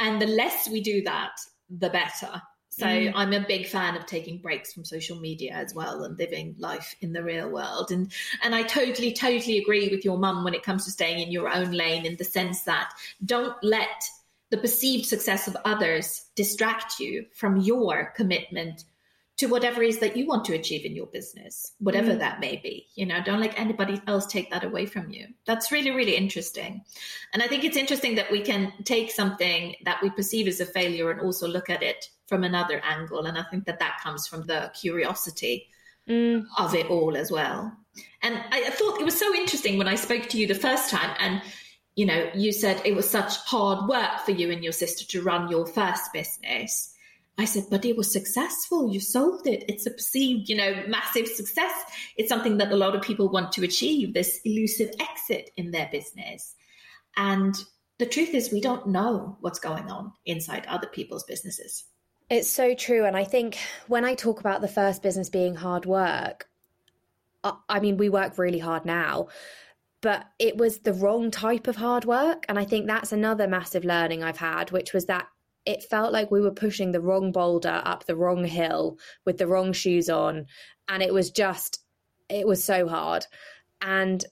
And the less we do that, the better. So mm. I'm a big fan of taking breaks from social media as well and living life in the real world. And and I totally, totally agree with your mum when it comes to staying in your own lane in the sense that don't let the perceived success of others distract you from your commitment to whatever it is that you want to achieve in your business, whatever mm. that may be. You know, don't let anybody else take that away from you. That's really, really interesting. And I think it's interesting that we can take something that we perceive as a failure and also look at it from another angle. And I think that that comes from the curiosity mm. of it all as well. And I, I thought it was so interesting when I spoke to you the first time and you know, you said it was such hard work for you and your sister to run your first business. I said, but it was successful. You sold it. It's a perceived, you know, massive success. It's something that a lot of people want to achieve, this elusive exit in their business. And the truth is, we don't know what's going on inside other people's businesses. It's so true. And I think when I talk about the first business being hard work, I mean, we work really hard now, but it was the wrong type of hard work. And I think that's another massive learning I've had, which was that it felt like we were pushing the wrong boulder up the wrong hill with the wrong shoes on. And it was just, it was so hard. And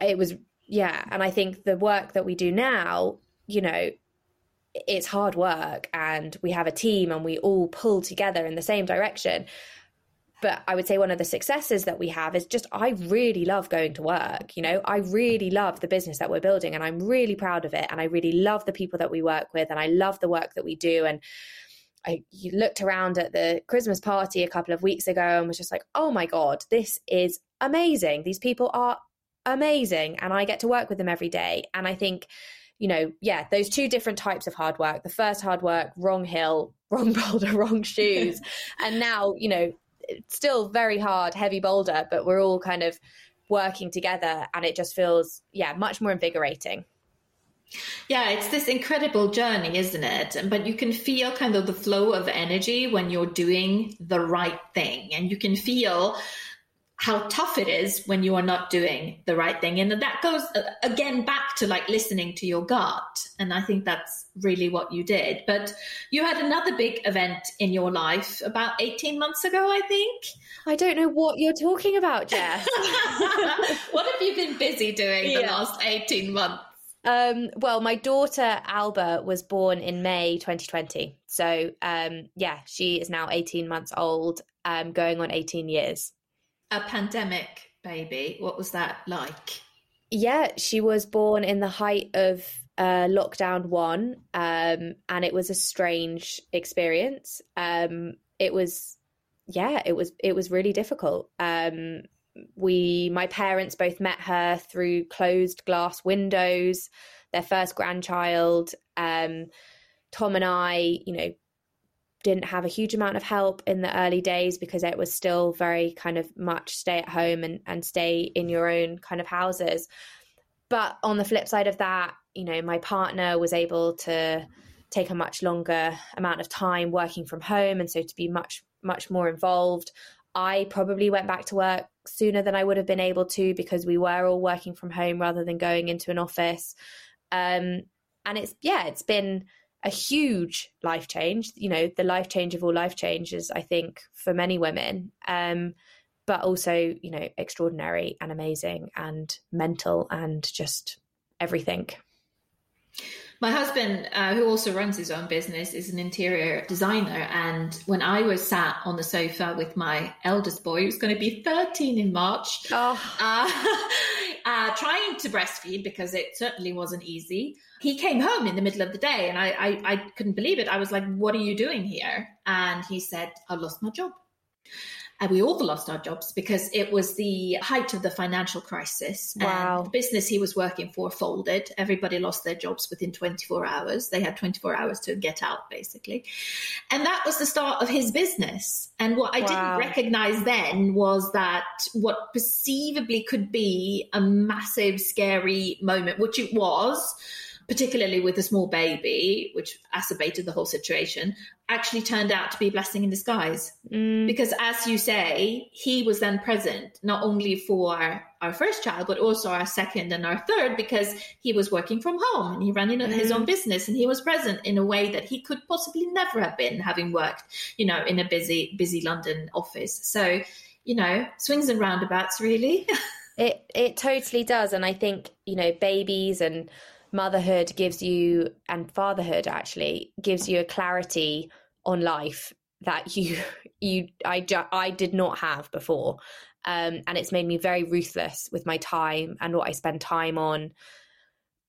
it was, yeah. And I think the work that we do now, you know, it's hard work and we have a team and we all pull together in the same direction. But I would say one of the successes that we have is just I really love going to work. You know, I really love the business that we're building and I'm really proud of it. And I really love the people that we work with and I love the work that we do. And I looked around at the Christmas party a couple of weeks ago and was just like, oh my God, this is amazing. These people are amazing. And I get to work with them every day. And I think, you know, yeah, those two different types of hard work. The first hard work, wrong hill, [laughs] wrong boulder, wrong shoes. [laughs] and now, you know, still very hard, heavy boulder, but we're all kind of working together and it just feels, yeah, much more invigorating. Yeah, it's this incredible journey, isn't it? But you can feel kind of the flow of energy when you're doing the right thing. And you can feel how tough it is when you are not doing the right thing. And that goes uh, again back to like listening to your gut. And I think that's really what you did. But you had another big event in your life about 18 months ago, I think. I don't know what you're talking about, Jess. [laughs] what have you been busy doing yeah. the last 18 months? Um, well, my daughter Alba was born in May 2020. So, um, yeah, she is now 18 months old, um, going on 18 years a pandemic baby. What was that like? Yeah, she was born in the height of uh, lockdown one, um, and it was a strange experience. Um, it was, yeah, it was it was really difficult. Um, we, my parents, both met her through closed glass windows. Their first grandchild. Um, Tom and I, you know, didn't have a huge amount of help in the early days because it was still very kind of much stay at home and, and stay in your own kind of houses. But on the flip side of that, you know, my partner was able to take a much longer amount of time working from home and so to be much, much more involved. I probably went back to work sooner than I would have been able to because we were all working from home rather than going into an office. Um, and it's, yeah, it's been a huge life change. You know, the life change of all life changes, I think, for many women. Um, but also, you know, extraordinary and amazing and mental and just everything. My husband, uh, who also runs his own business, is an interior designer. And when I was sat on the sofa with my eldest boy, who's going to be 13 in March, oh. uh, [laughs] uh, trying to breastfeed because it certainly wasn't easy, he came home in the middle of the day and I, I, I couldn't believe it. I was like, What are you doing here? And he said, I lost my job. And we all lost our jobs because it was the height of the financial crisis. Wow. And the business he was working for folded. Everybody lost their jobs within 24 hours. They had 24 hours to get out, basically. And that was the start of his business. And what I wow. didn't recognize then was that what perceivably could be a massive, scary moment, which it was, particularly with a small baby, which acerbated the whole situation, actually turned out to be a blessing in disguise. Mm. Because as you say, he was then present not only for our first child, but also our second and our third, because he was working from home and he ran mm. his own business and he was present in a way that he could possibly never have been having worked, you know, in a busy, busy London office. So, you know, swings and roundabouts really. [laughs] it it totally does. And I think, you know, babies and motherhood gives you and fatherhood actually gives you a clarity on life that [laughs] you you I I did not have before. Um, and it's made me very ruthless with my time and what I spend time on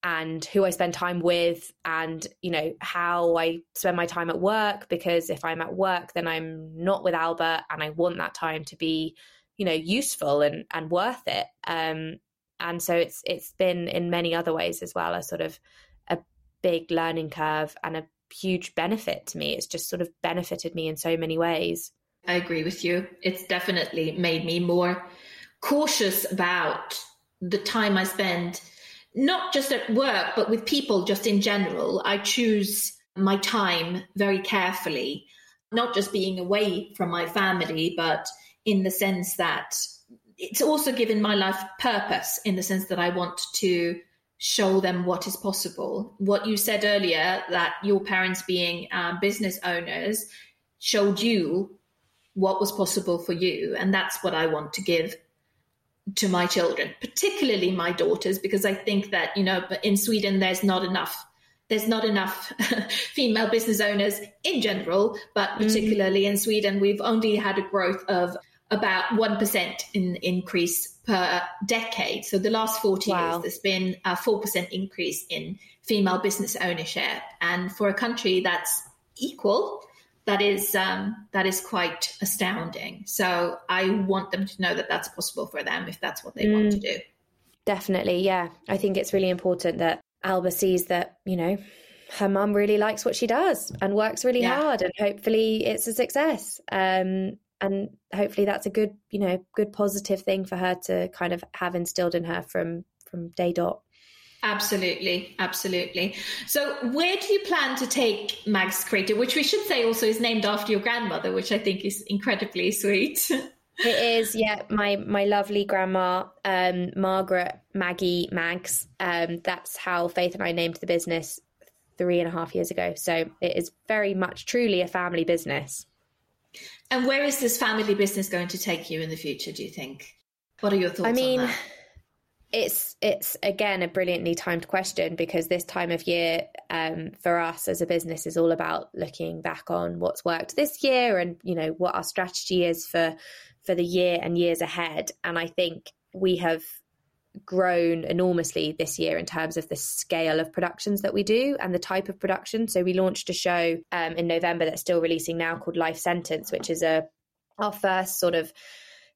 and who I spend time with and you know how I spend my time at work because if I'm at work then I'm not with Alba and I want that time to be you know useful and and worth it. Um, and so it's it's been in many other ways as well a sort of a big learning curve and a huge benefit to me. It's just sort of benefited me in so many ways. I agree with you. It's definitely made me more cautious about the time i spend not just at work but with people just in general. I choose my time very carefully not just being away from my family but in the sense that it's also given my life purpose in the sense that I want to show them what is possible. What you said earlier, that your parents being um, business owners showed you what was possible for you. And that's what I want to give to my children, particularly my daughters, because I think that, you know, in Sweden, there's not enough. There's not enough [laughs] female business owners in general, but mm-hmm. particularly mm. in Sweden, we've only had a growth of about 1% in increase per decade. So the last 40 wow. years, there's been a 4% increase in female business ownership. And for a country that's equal, that is um, that is quite astounding. So I want them to know that that's possible for them if that's what they mm, want to do. Definitely, yeah. I think it's really important that Alba sees that you know her mum really likes what she does and works really yeah. hard, and hopefully it's a success. Um, and hopefully that's a good you know good positive thing for her to kind of have instilled in her from from day dot Absolutely, absolutely. So, where do you plan to take Mags Creative, which we should say also is named after your grandmother, which I think is incredibly sweet. [laughs] It is, yeah. My my lovely grandma, um, Margaret Maggie Mags. Um, that's how Faith and I named the business three and a half years ago. So it is very much, truly a family business. And where is this family business going to take you in the future, do you think? What are your thoughts I mean, It's it's again a brilliantly timed question because this time of year um, for us as a business is all about looking back on what's worked this year and you know what our strategy is for for the year and years ahead. And I think we have grown enormously this year in terms of the scale of productions that we do and the type of production. So we launched a show um, in November that's still releasing now called Life Sentence, which is a our first sort of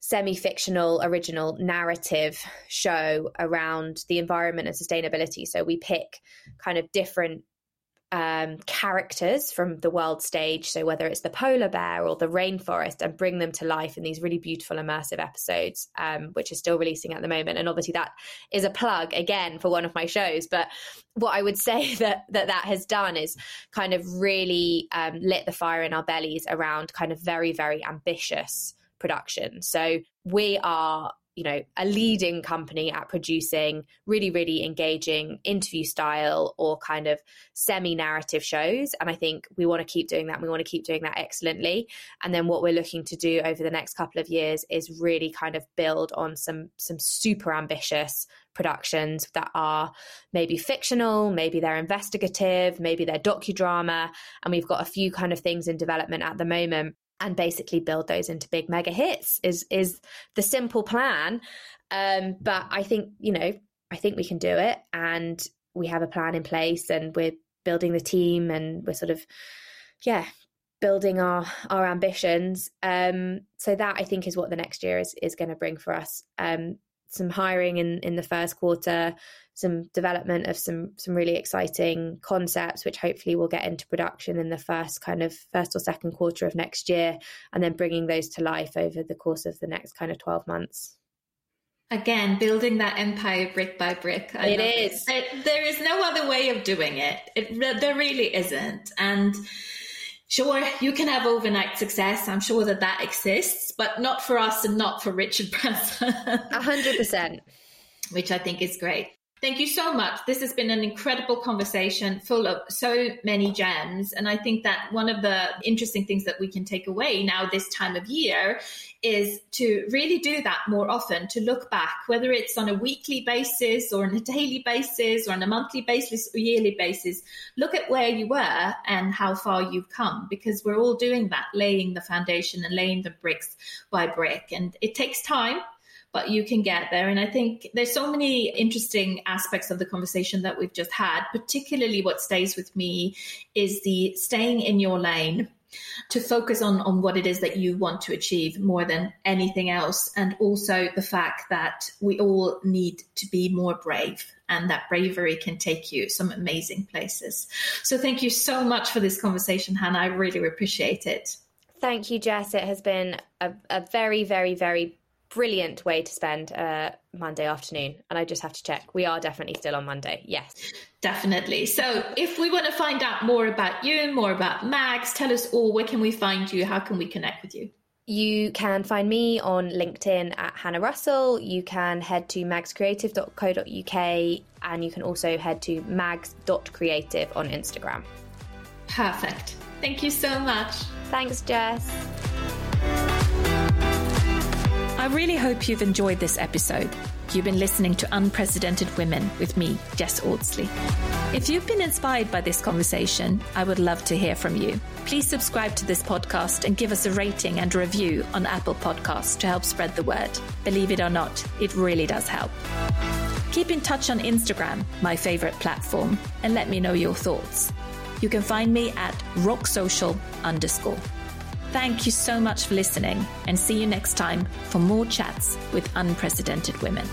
semi-fictional original narrative show around the environment and sustainability. So we pick kind of different um, characters from the world stage. So, whether it's the polar bear or the rainforest, and bring them to life in these really beautiful, immersive episodes, um, which is still releasing at the moment. And obviously, that is a plug again for one of my shows. But what I would [laughs] say that that, that has done is kind of really um, lit the fire in our bellies around kind of very, very ambitious production. So, we are you know a leading company at producing really really engaging interview style or kind of semi narrative shows. And i think we want to keep doing that we want to keep doing that excellently. And then what we're looking to do over the next couple of years is really kind of build on some some super ambitious productions that are maybe fictional, maybe they're investigative, maybe they're docudrama. And we've got a few kind of things in development at the moment and basically build those into big mega hits is is the simple plan. Um, but i think you know i think we can do it and we have a plan in place and we're building the team and we're sort of yeah building our our ambitions. Um, so that i think is what the next year is is going to bring for us. Um, some hiring in in the first quarter some development of some some really exciting concepts which hopefully will get into production in the first kind of first or second quarter of next year and then bringing those to life over the course of the next kind of 12 months. Again building that empire brick by brick. I it is it. There is no other way of doing it. it there really isn't. And sure you can have overnight success. I'm sure that that exists but not for us and not for richard branson. A hundred percent. [laughs] Which i think is great Thank you so much. This has been an incredible conversation full of so many gems. And I think that one of the interesting things that we can take away now this time of year is to really do that more often, to look back, whether it's on a weekly basis or on a daily basis or on a monthly basis or yearly basis. Look at where you were and how far you've come because we're all doing that, laying the foundation and laying the bricks by brick. And it takes time but you can get there. And I think there's so many interesting aspects of the conversation that we've just had, particularly what stays with me is the staying in your lane to focus on on what it is that you want to achieve more than anything else. And also the fact that we all need to be more brave and that bravery can take you some amazing places. So thank you so much for this conversation hannah. I really appreciate it. Thank you jess. It has been a, a very very very brilliant way to spend a Monday afternoon. And I just have to check. We are definitely still on Monday. Yes. Definitely. So if we want to find out more about you, and more about Mags, tell us all where can we find you? How can we connect with you? You can find me on LinkedIn at Hannah Russell. You can head to magscreative.co.uk and you can also head to mags.creative on Instagram. Perfect. Thank you so much. Thanks, Jess. I really hope you've enjoyed this episode. You've been listening to Unprecedented Women with me, Jess Audsley. If you've been inspired by this conversation, I would love to hear from you. Please subscribe to this podcast and give us a rating and review on Apple Podcasts to help spread the word. Believe it or not, it really does help. Keep in touch on Instagram, my favorite platform, and let me know your thoughts. You can find me at rocksocial underscore. Thank you so much for listening and see you next time for more chats with unprecedented women.